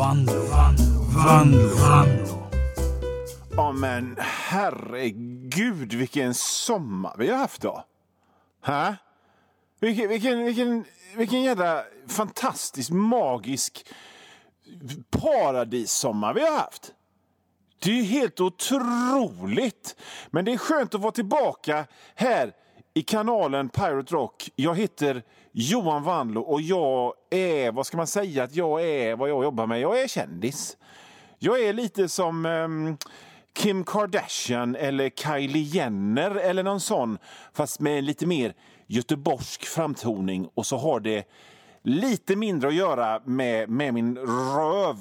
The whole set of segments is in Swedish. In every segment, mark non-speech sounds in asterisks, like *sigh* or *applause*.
Vanlo, Vanlo, Vanlo. Ja men herregud vilken sommar vi har haft då. Hä? Vilken, vilken, vilken, vilken jävla fantastisk, magisk paradissommar vi har haft. Det är helt otroligt. Men det är skönt att vara tillbaka här i kanalen Pirate Rock. Jag heter Johan Vanlo och jag är, vad ska man säga att jag är, vad jag jobbar med? Jag är kändis. Jag är lite som um, Kim Kardashian eller Kylie Jenner eller någon sån, fast med lite mer göteborgsk framtoning och så har det lite mindre att göra med, med min röv.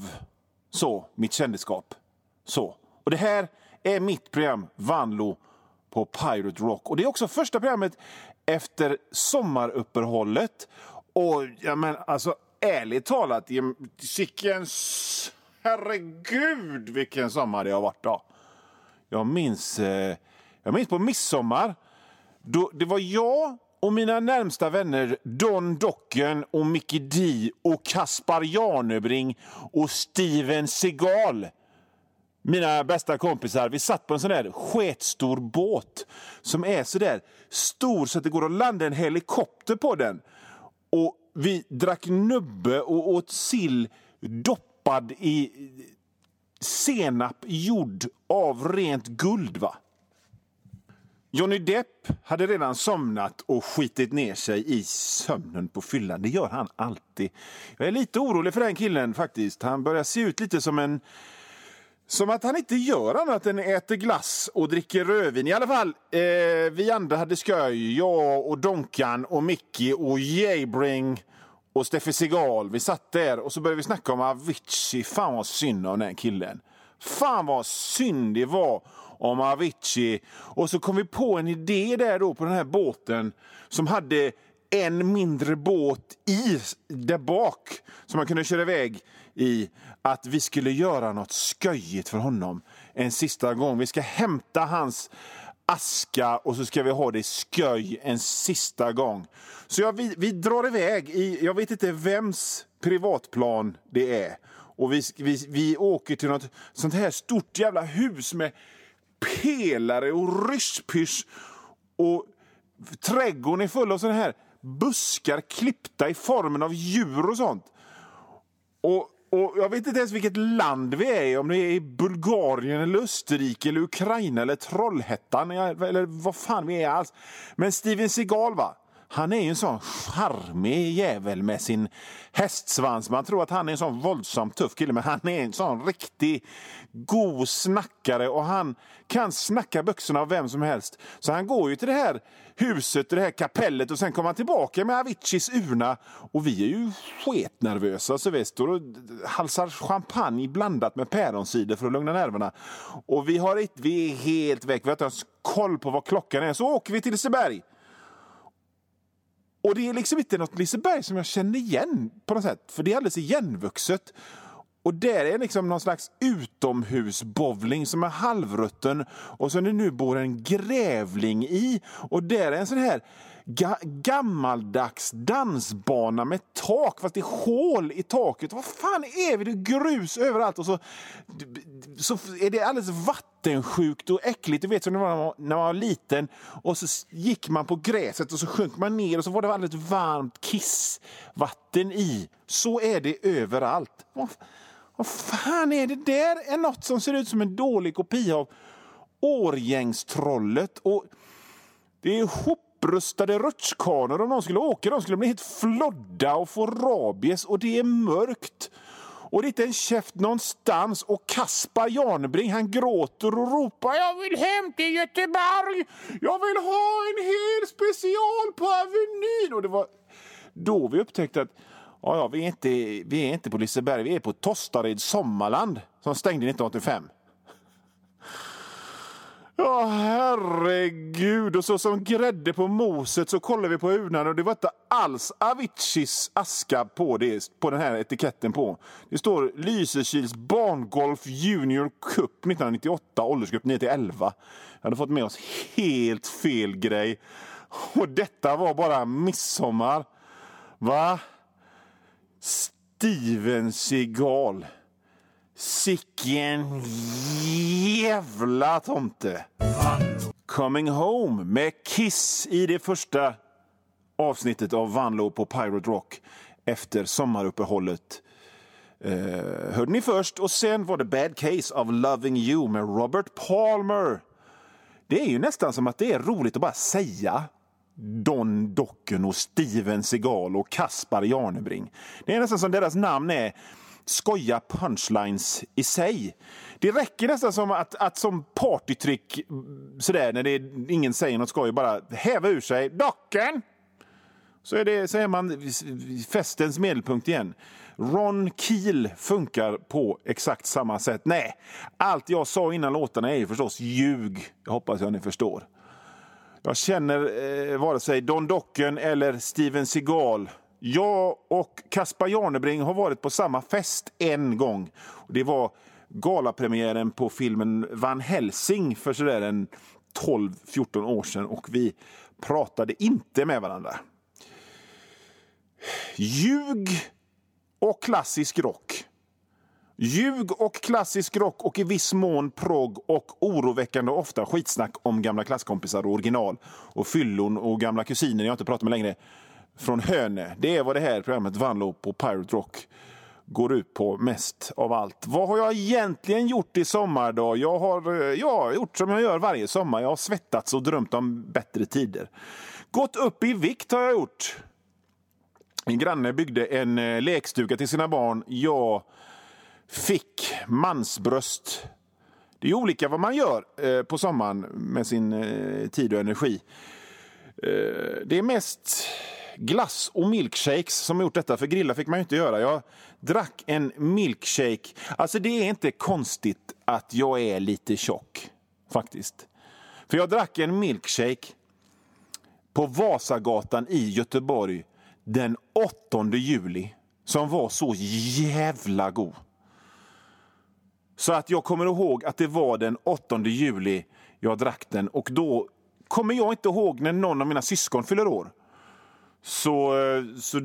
Så, mitt kändisskap. Så. Och det här är mitt program Vanlo på Pirate Rock. Och Det är också första programmet efter sommaruppehållet. Och ja, men alltså ärligt talat, vilken... Herregud vilken sommar det har varit då. Jag minns, eh, jag minns på midsommar. Då, det var jag och mina närmsta vänner Don Docken och Mickey D och Kaspar Janebring och Steven Seagal mina bästa kompisar, vi satt på en sån där sketstor båt som är så där stor så att det går att landa en helikopter på den. Och vi drack nubbe och åt sill doppad i senap gjord av rent guld. va? Johnny Depp hade redan somnat och skitit ner sig i sömnen på fyllan. Det gör han alltid. Jag är lite orolig för den killen faktiskt. Han börjar se ut lite som en som att han inte gör annat än äter glass och dricker rödvin. I alla fall, eh, vi andra hade sköj. Jag och Donkan och Mickey och Jabring och Steffe Segal. Vi satt där och så började vi snacka om Avicii. Fan vad synd om den killen. Fan vad synd det var om Avicii. Och så kom vi på en idé där då på den här båten som hade en mindre båt i där bak som man kunde köra iväg i att vi skulle göra något sköjigt för honom en sista gång. Vi ska hämta hans aska och så ska vi ha det sköj en sista gång. Så jag, vi, vi drar iväg i, jag vet inte vems privatplan det är. Och vi, vi, vi åker till något sånt här stort jävla hus med pelare och ryspysch. Och trädgården är full av såna här buskar klippta i formen av djur och sånt. Och och Jag vet inte ens vilket land vi är i, om det är i Bulgarien, eller Österrike, eller Ukraina eller Trollhättan eller vad fan vi är alls. Men Steven Seagal, va? Han är ju en sån charmig jävel med sin hästsvans. Man tror att han är en sån våldsamt tuff kille, men han är en sån riktig god snackare och han kan snacka byxorna av vem som helst. Så han går ju till det här huset, det här kapellet och sen kommer han tillbaka med Aviciis urna. Och vi är ju sketnervösa så vi står och halsar champagne blandat med päronsider för att lugna nerverna. Och vi, har ett, vi är helt väck, vi har inte ens koll på vad klockan är. Så åker vi till Liseberg. Och det är liksom inte något Liseberg som jag känner igen på något sätt, för det är alldeles igenvuxet. Och där är liksom någon slags utomhusbowling som är halvrutten och som det nu bor en grävling i. Och där är en sån här ga gammaldags dansbana med tak, fast det är hål i taket. Vad fan är vi? Det är grus överallt och så, så är det alldeles vattensjukt och äckligt. Du vet som när man, var, när man var liten och så gick man på gräset och så sjönk man ner och så var det alldeles varmt kissvatten i. Så är det överallt. Vad fan är det där? är något som ser ut som en dålig kopia av Årgängstrollet. Och det är upprustade rutschkanor om de skulle åka. De skulle bli helt flodda och få rabies. Och det är mörkt. Och det är inte en käft någonstans. Och Kaspar Janbring han gråter och ropar Jag vill hem till Göteborg! Jag vill ha en hel special på Avenyn! Och det var då vi upptäckte att Ja, ja, vi, är inte, vi är inte på Liseberg, vi är på Tostared Sommarland som stängde 1985. Ja, herregud. Och så som grädde på moset så kollade vi på urnan och det var inte alls Aviciis aska på, det, på den här etiketten på. Det står Lysekils Barngolf Junior Cup 1998, åldersgrupp 9 11. Jag hade fått med oss helt fel grej. Och detta var bara midsommar. Va? Steven Seagal. Sicken jävla tomte! Coming Home med Kiss i det första avsnittet av Vanlo på Pirate Rock efter sommaruppehållet. Eh, hörde ni först och sen var det Bad Case of Loving You med Robert Palmer. Det är ju nästan som att det är roligt att bara säga Don Docken och Steven Seagal och Kaspar Jarnebring. Det är nästan som deras namn är skoja punchlines i sig. Det räcker nästan som att, att som partytrick mm, sådär när det är, ingen säger något skoj bara häva ur sig Docken! Så är, det, så är man festens medelpunkt igen. Ron Keel funkar på exakt samma sätt. Nej, allt jag sa innan låtarna är ju förstås ljug. Jag hoppas jag ni förstår. Jag känner eh, vare sig Don Docken eller Steven Seagal. Jag och Kaspar Jarnebring har varit på samma fest en gång. Det var galapremiären på filmen Van Helsing för sådär en 12-14 år sedan och vi pratade inte med varandra. Ljug och klassisk rock. Ljug och klassisk rock och i viss mån progg och oroväckande ofta skitsnack om gamla klasskompisar och original och fyllon och gamla kusiner jag inte pratar med längre från Hönö. Det är vad det här programmet Vanlo på Pirate Rock går ut på mest av allt. Vad har jag egentligen gjort i sommar då? Jag har eh, ja, gjort som jag gör varje sommar. Jag har svettats och drömt om bättre tider. Gått upp i vikt har jag gjort. Min granne byggde en eh, lekstuga till sina barn. Jag fick mansbröst. Det är olika vad man gör eh, på sommaren med sin tid och energi. Det är mest glass och milkshakes som gjort detta, för grilla fick man ju inte göra. Jag drack en milkshake. Alltså det är inte konstigt att jag är lite tjock, faktiskt. För jag drack en milkshake på Vasagatan i Göteborg den 8 juli som var så jävla god. Så att jag kommer ihåg att det var den 8 juli jag drack den och då kommer jag inte ihåg när någon av mina syskon fyller år. Så, eh, så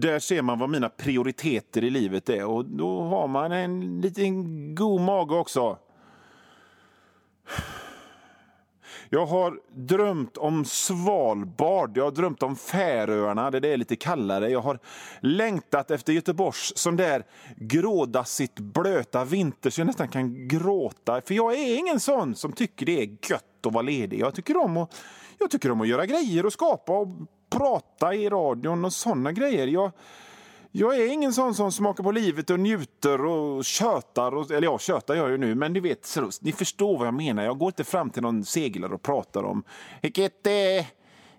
där ser man vad mina prioriteter i livet är och då har man en liten god mage också. Jag har drömt om Svalbard, jag har drömt om Färöarna där det är lite kallare. Jag har längtat efter Göteborgs sån där grådassigt blöta vinter så jag nästan kan gråta. För jag är ingen sån som tycker det är gött att vara ledig. Jag tycker om att, jag tycker om att göra grejer och skapa och prata i radion och såna grejer. Jag, jag är ingen sån som smakar på livet och njuter och tjötar. Och, eller ja, tjötar gör jag ju nu, men ni vet, ni förstår vad jag menar. Jag går inte fram till någon seglare och pratar om vilket, eh,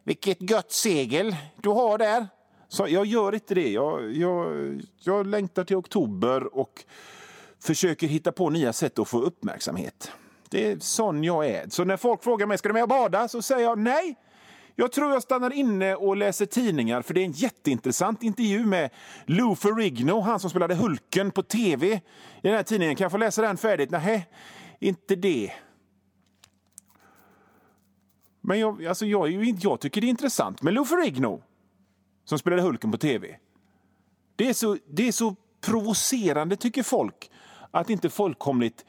vilket gött segel du har där. Så jag gör inte det. Jag, jag, jag längtar till oktober och försöker hitta på nya sätt att få uppmärksamhet. Det är sån jag är. Så när folk frågar mig ska du med och bada så säger jag nej. Jag tror jag stannar inne och läser tidningar för det är en jätteintressant intervju med Lou Ferrigno, han som spelade Hulken på tv i den här tidningen. Kan jag få läsa den färdigt? Nej, inte det. Men jag, alltså jag, jag tycker det är intressant med Lou Ferrigno som spelade Hulken på tv. Det är så, det är så provocerande, tycker folk, att inte fullkomligt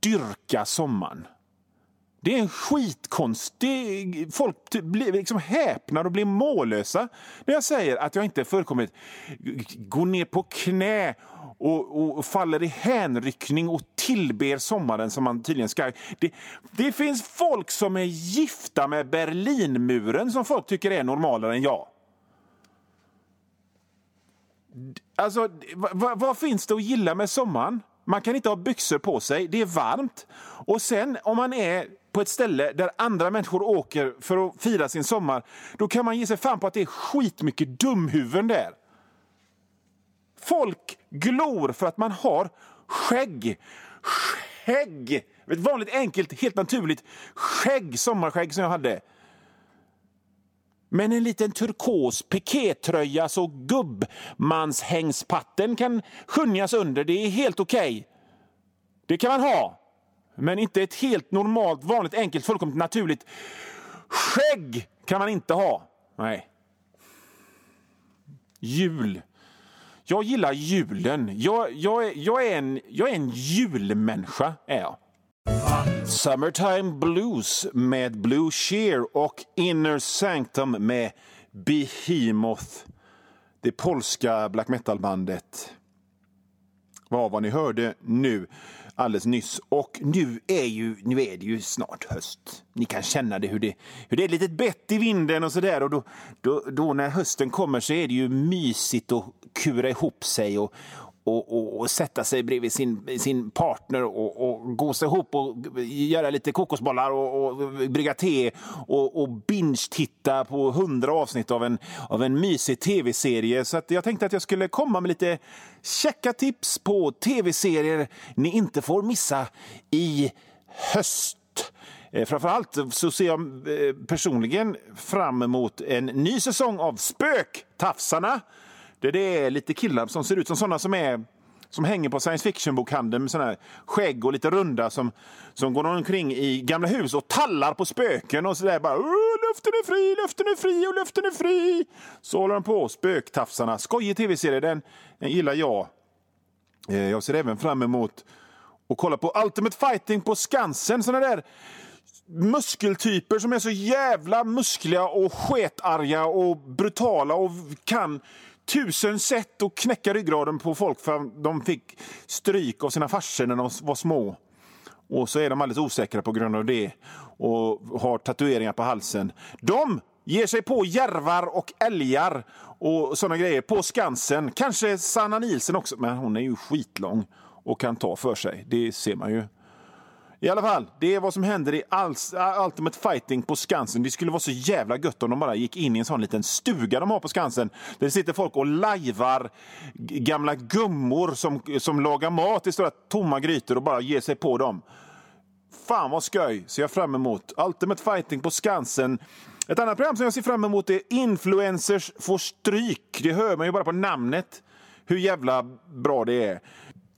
dyrka sommaren. Det är en skitkonstig... Folk typ blir liksom häpnar och blir mållösa när jag säger att jag inte fullkomligt går ner på knä och, och, faller i hänryckning och tillber sommaren som man tydligen ska. Det, det finns folk som är gifta med Berlinmuren som folk tycker är normalare än jag. Alltså, vad, vad finns det att gilla med sommaren? Man kan inte ha byxor på sig, det är varmt. Och sen om man är på ett ställe där andra människor åker för att fira sin sommar, då kan man ge sig fan på att det är skitmycket dumhuvuden där. Folk glor för att man har skägg. Skägg! Ett vanligt, enkelt, helt naturligt skägg, sommarskägg som jag hade. Men en liten turkos pikétröja så gubbmanshängspatten kan skönjas under. Det är helt okej. Okay. Det kan man ha. Men inte ett helt normalt, vanligt, enkelt, fullkomligt naturligt skägg kan man inte ha. Nej. Jul. Jag gillar julen. Jag, jag, är, jag, är en, jag är en julmänniska, är jag. Summertime Blues med Blue Shear och Inner Sanctum med Behemoth. Det polska black metal-bandet. Vad var ni hörde nu alldeles nyss. Och nu är, ju, nu är det ju snart höst. Ni kan känna det hur det, hur det är ett litet bett i vinden och sådär. Och då, då, då när hösten kommer så är det ju mysigt att kura ihop sig och, och, och, och, sätta sig bredvid sin, sin partner och, och gosa ihop och göra lite kokosbollar och, och brygga te och, och binge-titta på hundra avsnitt av en, av en mysig tv-serie. Så att jag tänkte att jag skulle komma med lite checka tips på tv-serier ni inte får missa i höst. Eh, framförallt så ser jag eh, personligen fram emot en ny säsong av Spöktafsarna det är lite killar som ser ut som sådana som är som hänger på science fiction-bokhandeln med såna skägg och lite runda som, som går omkring i gamla hus och tallar på spöken och sådär bara luften är fri, luften är fri och luften är fri. Så håller de på, spöktafsarna. Skojig tv-serie, den, den gillar jag. Eh, jag ser även fram emot att kolla på Ultimate Fighting på Skansen. Såna där muskeltyper som är så jävla muskliga och sketarga och brutala och kan tusen sätt att knäcka ryggraden på folk för att de fick stryk av sina farsor när de var små. Och så är de alldeles osäkra på grund av det och har tatueringar på halsen. De ger sig på järvar och älgar och såna grejer på Skansen. Kanske Sanna Nilsen också, men hon är ju skitlång och kan ta för sig. Det ser man ju. I alla fall, det är vad som händer i äh, Ultimate Fighting på Skansen. Det skulle vara så jävla gött om de bara gick in i en sån liten stuga de har på Skansen. Där det sitter folk och lajvar gamla gummor som, som lagar mat i stora tomma grytor och bara ger sig på dem. Fan vad skoj! Ser jag fram emot. Ultimate Fighting på Skansen. Ett annat program som jag ser fram emot är Influencers får stryk. Det hör man ju bara på namnet hur jävla bra det är.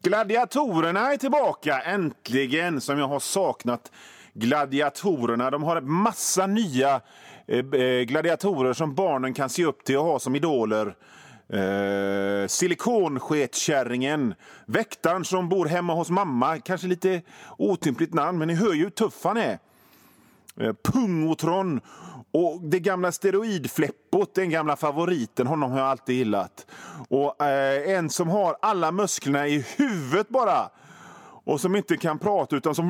Gladiatorerna är tillbaka, äntligen, som jag har saknat gladiatorerna. De har en massa nya eh, eh, gladiatorer som barnen kan se upp till och ha som idoler. Eh, silikonsketkärringen, väktaren som bor hemma hos mamma. Kanske lite otympligt namn, men ni hör ju hur tuff han är. Eh, pungotron och det gamla steroidfleppot, den gamla favoriten, honom har jag alltid gillat. Och eh, en som har alla musklerna i huvudet bara. Och som inte kan prata utan som...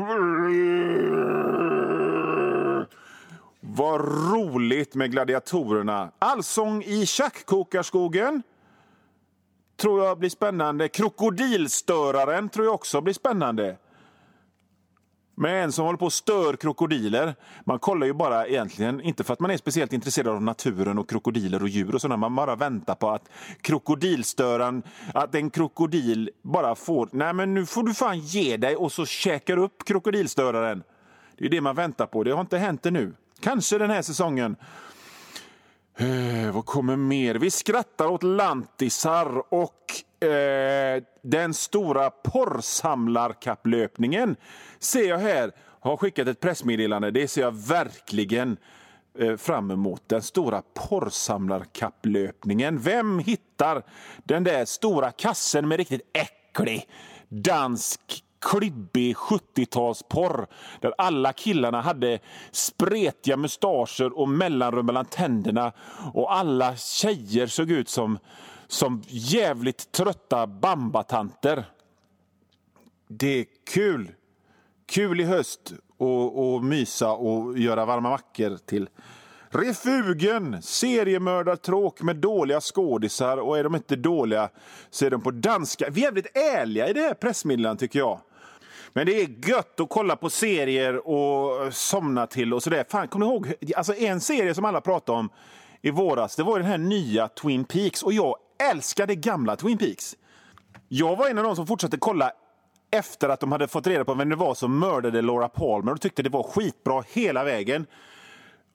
Vad roligt med gladiatorerna. Allsång i tjackkokarskogen tror jag blir spännande. Krokodilstöraren tror jag också blir spännande med en som håller på och stör krokodiler. Man kollar ju bara egentligen, inte för att man är speciellt intresserad av naturen och krokodiler och djur och sådär, man bara väntar på att krokodilstöran, att en krokodil bara får, nej men nu får du fan ge dig och så käkar upp krokodilstöraren. Det är det man väntar på, det har inte hänt ännu. Kanske den här säsongen. Eh, vad kommer mer? Vi skrattar åt lantisar och eh, den stora porrsamlarkapplöpningen ser jag här. Har skickat ett pressmeddelande. Det ser jag verkligen eh, fram emot. Den stora porrsamlarkapplöpningen. Vem hittar den där stora kassen med riktigt äcklig dansk klibbig 70-talsporr där alla killarna hade spretiga mustascher och mellanrum mellan tänderna och alla tjejer såg ut som, som jävligt trötta bambatanter. Det är kul. Kul i höst och, och mysa och göra varma mackor till. Refugen, seriemördartråk med dåliga skådisar och är de inte dåliga så är de på danska. Vi är jävligt ärliga i det här pressmeddelandet tycker jag. Men det är gött att kolla på serier och somna till och sådär. Fan, kommer ni ihåg? Alltså en serie som alla pratade om i våras, det var den här nya Twin Peaks. Och jag älskade gamla Twin Peaks. Jag var en av de som fortsatte kolla efter att de hade fått reda på vem det var som mördade Laura Palmer och tyckte det var skitbra hela vägen.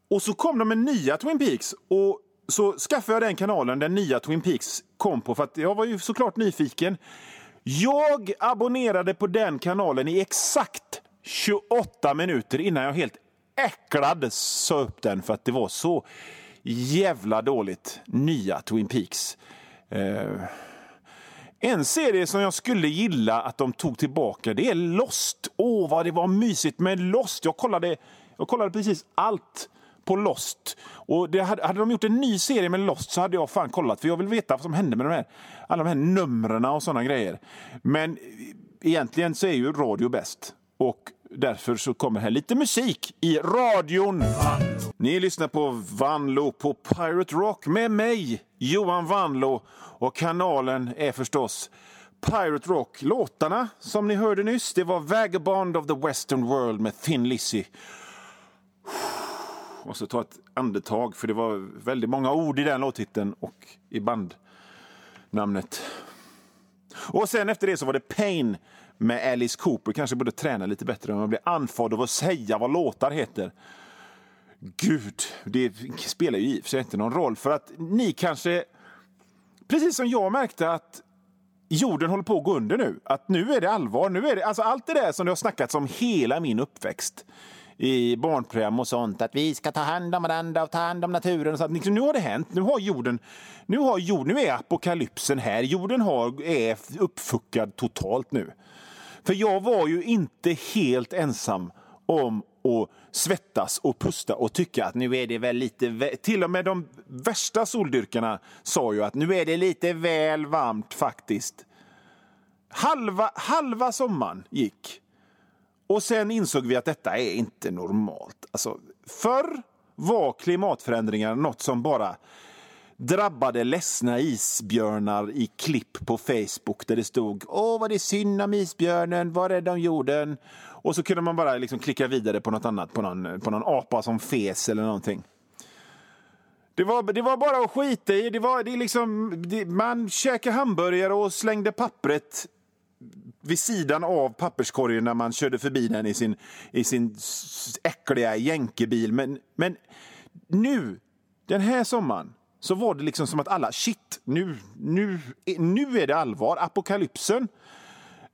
Och så kom de med nya Twin Peaks och så skaffade jag den kanalen den nya Twin Peaks kom på för att jag var ju såklart nyfiken. Jag abonnerade på den kanalen i exakt 28 minuter innan jag helt äcklad sa upp den för att det var så jävla dåligt. Nya Twin Peaks. Eh, En serie som jag skulle gilla att de tog tillbaka det är Lost. Åh, vad det var mysigt med Lost! Jag kollade, jag kollade precis allt på Lost. Och det hade, hade de gjort en ny serie med Lost så hade jag fan kollat, för jag vill veta vad som hände med de här, alla de här numren och sådana grejer. Men eh, egentligen så är ju radio bäst. Och därför så kommer här lite musik i radion. Ni lyssnar på Vanlo på Pirate Rock med mig, Johan Vanlo. Och kanalen är förstås Pirate Rock. Låtarna som ni hörde nyss, det var Vagabond of the Western World med Thin Lizzy måste ta ett andetag, för det var väldigt många ord i den låttiteln och i bandnamnet. Och sen efter det så var det Pain med Alice Cooper. Kanske borde träna lite bättre om man blir andfådd av att säga vad låtar heter. Gud, det spelar ju i och för sig inte någon roll. För att ni kanske, precis som jag märkte att jorden håller på att gå under nu. Att nu är det allvar. Nu är det, alltså allt det där som det har snackats om hela min uppväxt i barnprogram och sånt, att vi ska ta hand om varandra och ta hand om naturen. Och så liksom, nu har det hänt. Nu har jorden, nu har jorden, nu är apokalypsen här. Jorden har, är uppfuckad totalt nu. För jag var ju inte helt ensam om att svettas och pusta och tycka att nu är det väl lite... Till och med de värsta soldyrkarna sa ju att nu är det lite väl varmt faktiskt. Halva, halva sommaren gick. Och sen insåg vi att detta är inte normalt. Alltså, förr var klimatförändringar något som bara drabbade ledsna isbjörnar i klipp på Facebook där det stod Åh, vad det är synd om isbjörnen, var rädd om jorden. Och så kunde man bara liksom klicka vidare på något annat, på någon, på någon apa som fes eller någonting. Det var, det var bara att skita i. Det var, det liksom, det, man käkade hamburgare och slängde pappret vid sidan av papperskorgen när man körde förbi den i sin, i sin äckliga jänkebil. Men, men nu, den här sommaren, så var det liksom som att alla, shit, nu, nu, nu är det allvar. Apokalypsen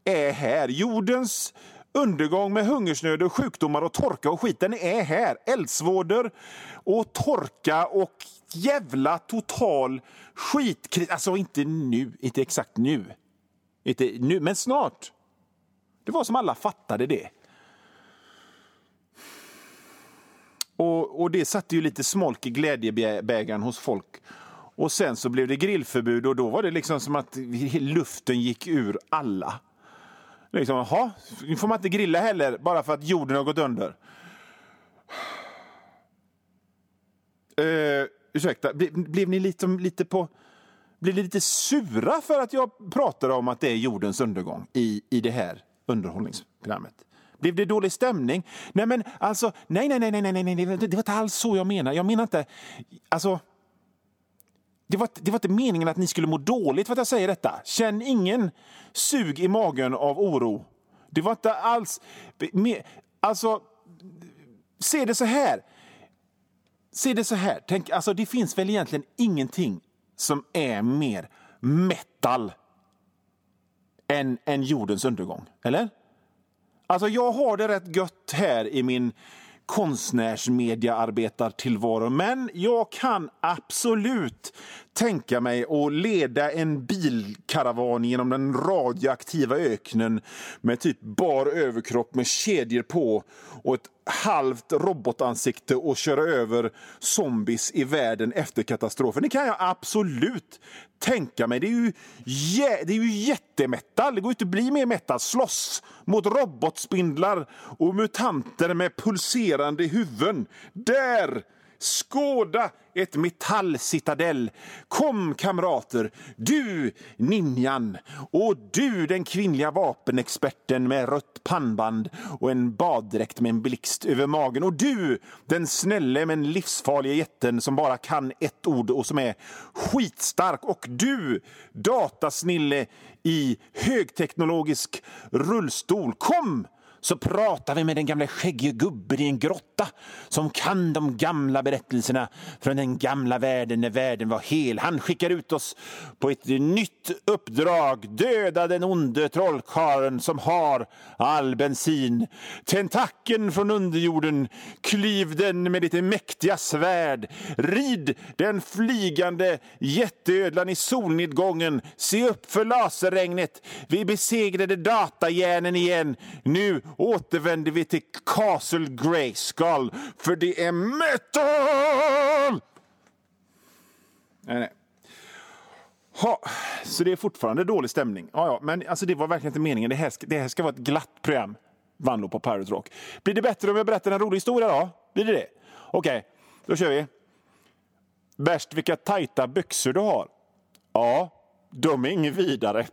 är här. Jordens undergång med hungersnöd, och sjukdomar och torka och skit, den är här. Eldsvådor och torka och jävla total skitkris. Alltså inte nu, inte exakt nu. Inte nu, men snart. Det var som alla fattade det. Och, och det satte ju lite smolk i glädjebägaren hos folk. Och sen så blev det grillförbud och då var det liksom som att luften gick ur alla. Liksom, aha, nu får man inte grilla heller bara för att jorden har gått under. Uh, ursäkta, blev, blev ni lite, lite på blir lite sura för att jag pratar om att det är jordens undergång i, i det här underhållningsprogrammet? Blev det dålig stämning? Nej, men alltså, nej, nej, nej, nej, nej, nej, det var inte alls så jag menar. Jag menar inte, alltså, det var, det var inte meningen att ni skulle må dåligt för att jag säger detta. Känn ingen sug i magen av oro. Det var inte alls... Alltså, se det så här. Se det så här. Tänk, alltså, det finns väl egentligen ingenting som är mer metal än, än jordens undergång, eller? Alltså jag har det rätt gött här i min konstnärsmediaarbetartillvaro. Men jag kan absolut tänka mig att leda en bilkaravan genom den radioaktiva öknen med typ bar överkropp med kedjor på och ett halvt robotansikte och köra över zombies i världen efter katastrofen. Det kan jag absolut tänka mig. Det är ju, det är ju jättemetal. Det går inte att bli mer metal. Slåss mot robotspindlar och mutanter med pulserande huvuden. Där Skåda ett metallcitadell. Kom, kamrater, du ninjan och du den kvinnliga vapenexperten med rött pannband och en baddräkt med en blixt över magen och du den snälle men livsfarliga jätten som bara kan ett ord och som är skitstark och du datasnille i högteknologisk rullstol. Kom! Så pratar vi med den gamla skäggige gubben i en grotta som kan de gamla berättelserna från den gamla världen när världen var hel. Han skickar ut oss på ett nytt uppdrag. Döda den onde trollkaren som har all bensin. Tentacken från underjorden, kliv den med ditt mäktiga svärd. Rid den flygande jätteödlan i solnedgången. Se upp för laserregnet. Vi besegrade datajärnen igen. Nu återvänder vi till Castle Grayskull, för det är metal! Nej, nej. Ha, så det är fortfarande dålig stämning. Ja, ja, men alltså, det var verkligen inte meningen. Det här ska, det här ska vara ett glatt program. Vanlo på Pirate Rock. Blir det bättre om jag berättar en rolig historia då? Blir det det? Okej, okay, då kör vi. Värst vilka tajta byxor du har. Ja, de är inget vidare.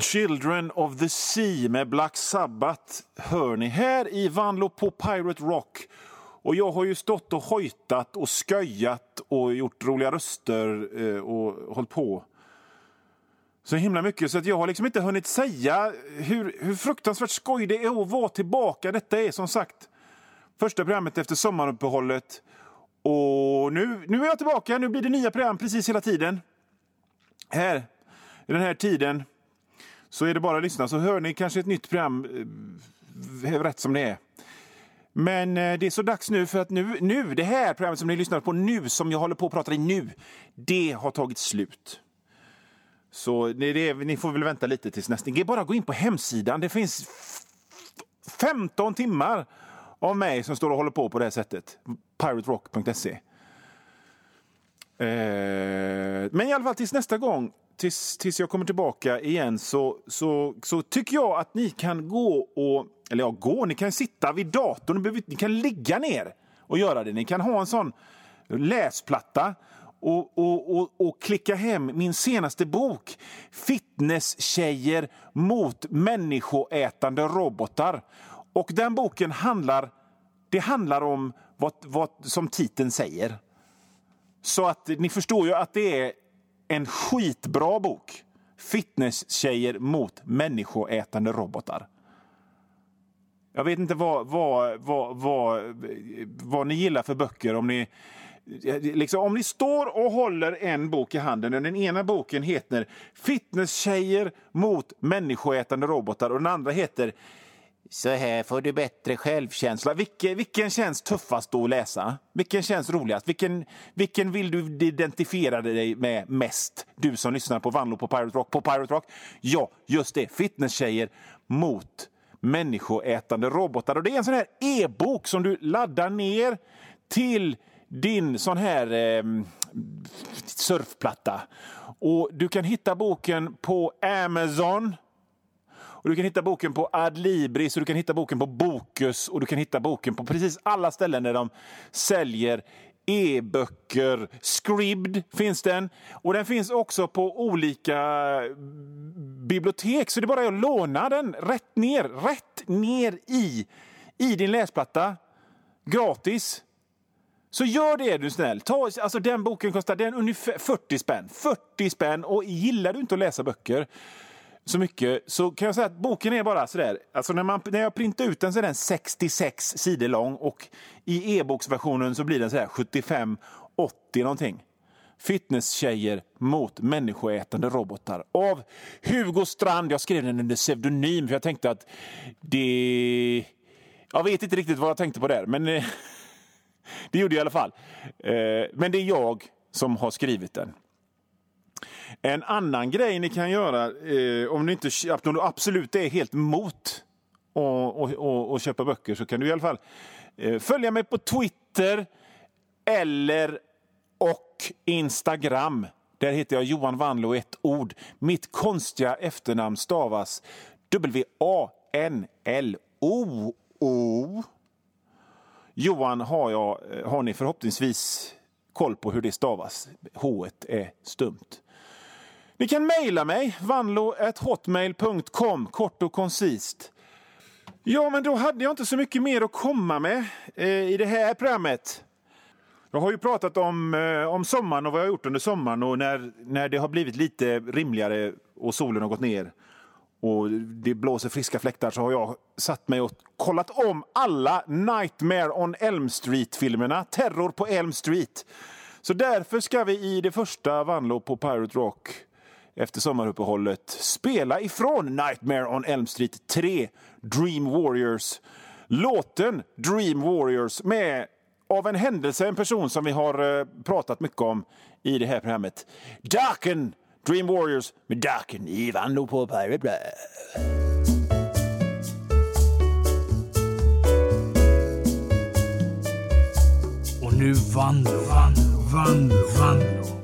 Children of the Sea med Black Sabbath hör ni här i Vanlo på Pirate Rock. Och jag har ju stått och hojtat och sköjat och gjort roliga röster eh, och hållit på så himla mycket så att jag har liksom inte hunnit säga hur, hur fruktansvärt skoj det är att vara tillbaka. Detta är som sagt första programmet efter sommaruppehållet. Och nu, nu är jag tillbaka. Nu blir det nya program precis hela tiden. Här, i den här tiden så är det bara att lyssna så hör ni kanske ett nytt program eh, rätt som det är. Men eh, det är så dags nu för att nu, nu, det här programmet som ni lyssnar på nu, som jag håller på att prata i nu, det har tagit slut. Så det, det, ni får väl vänta lite tills nästa. Det är bara att gå in på hemsidan. Det finns 15 timmar av mig som står och håller på på det här sättet. piraterock.se. Eh, men i alla fall tills nästa gång tills, tills jag kommer tillbaka igen så, så, så tycker jag att ni kan gå och... Eller ja, gå. Ni kan sitta vid datorn. Ni kan ligga ner och göra det. Ni kan ha en sån läsplatta och, och, och, och klicka hem min senaste bok Fitness-tjejer mot människoätande robotar. Och den boken handlar, det handlar om vad, vad som titeln säger. Så att ni förstår ju att det är en skitbra bok. Fitness-tjejer mot människoätande robotar. Jag vet inte vad, vad, vad, vad, vad ni gillar för böcker. Om ni, liksom, om ni står och håller en bok i handen och den ena boken heter Fitnesstjejer mot människoätande robotar och den andra heter så här får du bättre självkänsla. Vilken, vilken känns tuffast att läsa? Vilken känns roligast? Vilken, vilken vill du identifiera dig med mest? Du som lyssnar på Vanlo på Pirate Rock. På Pirate Rock? Ja, just det. Fitnesstjejer mot människoätande robotar. Och Det är en sån här e-bok som du laddar ner till din sån här eh, surfplatta. Och Du kan hitta boken på Amazon och du kan hitta boken på Adlibris, och du kan hitta boken på Bokus och du kan hitta boken på precis alla ställen där de säljer e-böcker. Scribd finns den. Och den finns också på olika eh, bibliotek. Så det är bara att låna den rätt ner, rätt ner i, i din läsplatta. Gratis. Så gör det är du snäll. Ta, alltså den boken kostar den ungefär 40 spänn. 40 spänn. Och gillar du inte att läsa böcker så mycket så kan jag säga att boken är bara sådär. Alltså när, man, när jag printar ut den så är den 66 sidor lång och i e-boksversionen så blir den sådär 75-80 någonting. Fitnesstjejer mot människoätande robotar av Hugo Strand. Jag skrev den under pseudonym för jag tänkte att det... Jag vet inte riktigt vad jag tänkte på där, men eh, *laughs* det gjorde jag i alla fall. Eh, men det är jag som har skrivit den. En annan grej ni kan göra, eh, om, ni inte, om du absolut är helt emot att köpa böcker, så kan du i alla fall eh, följa mig på Twitter eller och Instagram. Där heter jag Johan Wanlo ett ord. Mitt konstiga efternamn stavas W-A-N-L-O-O. Johan har, jag, eh, har ni förhoppningsvis koll på hur det stavas. H är stumt. Ni kan mejla mig, vanlo.hotmail.com, kort och koncist. Ja, men då hade jag inte så mycket mer att komma med eh, i det här programmet. Jag har ju pratat om, eh, om sommaren och vad jag har gjort under sommaren och när, när det har blivit lite rimligare och solen har gått ner. och det blåser friska fläktar så har jag satt mig och kollat om alla Nightmare on Elm Street-filmerna. Terror på Elm Street. Så därför ska vi i det första Vanlo på Pirate Rock efter sommaruppehållet spela ifrån Nightmare on Elm Street 3, Dream Warriors. Låten Dream Warriors med av en händelse en person som vi har eh, pratat mycket om i det här programmet. Darken Dream Warriors med Darken i Vando på Pirate Rock. Och nu Vanlo, Vanlo, Vanlo, Vanlo.